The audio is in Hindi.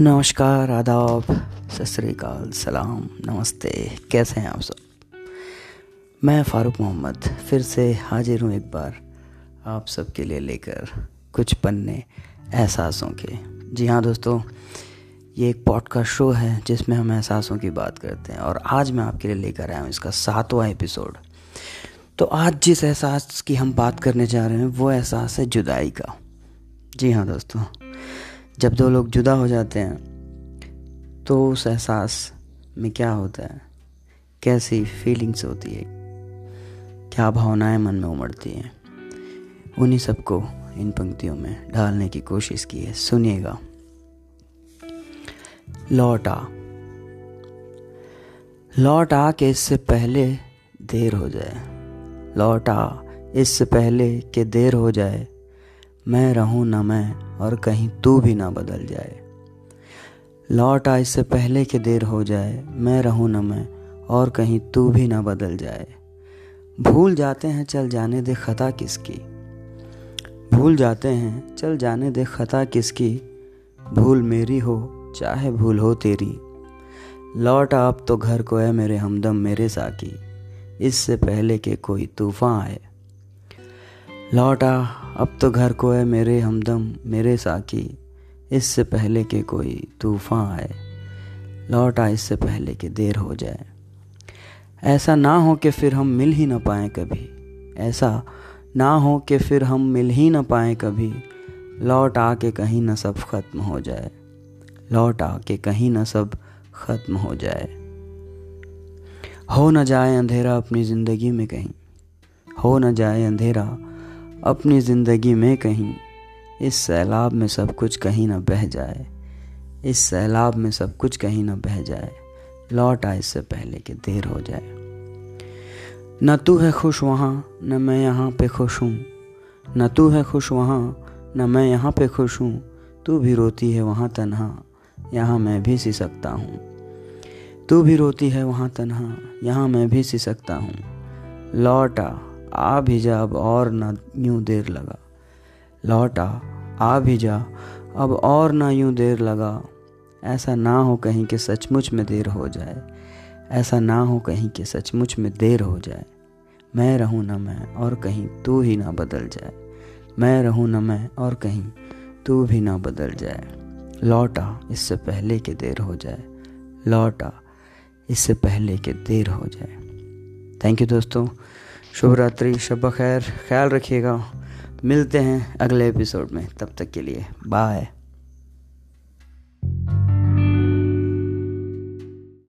नमस्कार, आदाब, सत श्रीकाल सलाम, नमस्ते। कैसे हैं आप सब? मैं फ़ारूक मोहम्मद, फिर से हाजिर हूँ एक बार आप सबके लिए लेकर कुछ पन्ने एहसासों के। जी हाँ दोस्तों, ये एक पॉडकास्ट शो है जिसमें हम एहसासों की बात करते हैं और आज मैं आपके लिए लेकर आया हूँ इसका सातवां एपिसोड तो आज जिस एहसास की हम बात करने जा रहे हैं, वो एहसास है जुदाई का। जी हाँ दोस्तों जब दो लोग जुदा हो जाते हैं तो उस एहसास में क्या होता है? कैसी फीलिंग्स होती है? क्या भावनाएँ मन में उमड़ती हैं? उन्हीं सबको इन पंक्तियों में ढालने की कोशिश की है। सुनिएगा। लौट लौट आ के इससे पहले देर हो जाए। लौट इससे पहले कि देर हो जाए मैं रहूँ ना मैं, और कहीं तू भी ना बदल जाए। लौट आ इससे पहले कि देर हो जाए, मैं रहूँ ना मैं, और कहीं तू भी ना बदल जाए। भूल जाते हैं, चल जाने दे खता किसकी। भूल जाते हैं, चल जाने दे खता किसकी। भूल मेरी हो, चाहे भूल हो तेरी। लौट आप तो घर को है मेरे हमदम मेरे साकी। इससे पहले के कोई तूफ़ान आए। लौटा, अब तो घर को है मेरे हमदम, मेरे साकी। इससे पहले के कोई तूफ़ान आए, लौटा इससे पहले कि देर हो जाए। ऐसा ना हो कि फिर हम मिल ही ना पाए कभी। ऐसा ना हो कि फिर हम मिल ही ना पाए कभी। लौट आके कहीं ना सब ख़त्म हो जाए। लौट आके कहीं ना सब ख़त्म हो जाए। हो न जाए अंधेरा अपनी ज़िंदगी में कहीं। हो न जाए अंधेरा अपनी ज़िंदगी में कहीं, इस सैलाब में सब कुछ कहीं ना बह जाए, इस सैलाब में सब कुछ कहीं ना बह जाए, लौट आए इससे पहले कि देर हो जाए। न तू है खुश वहाँ, न मैं यहाँ पे खुश हूँ। न तू है खुश वहाँ, न मैं यहाँ पे खुश हूँ। तू भी रोती है वहाँ तनहा, यहाँ मैं भी सी सकता हूँ। तू भी रोती है वहाँ तनहा, यहाँ मैं भी सी सकता हूँ। लौट आ भी जा, अब और ना यूँ देर लगा। लौट, आ भी जा, अब और ना यूँ देर लगा। ऐसा ना हो कहीं कि सचमुच में देर हो जाए। ऐसा ना हो कहीं कि सचमुच में देर हो जाए। मैं रहूँ न मैं, और कहीं तू ही ना बदल जाए। मैं रहूँ न मैं, और कहीं तू भी ना बदल जाए। लौटा, इससे पहले कि देर हो जाए। लौटा, इससे पहले कि देर हो जाए। थैंक यू दोस्तों। शुभ रात्रि शब खैर ख्याल रखिएगा। मिलते हैं अगले एपिसोड में। तब तक के लिए बाय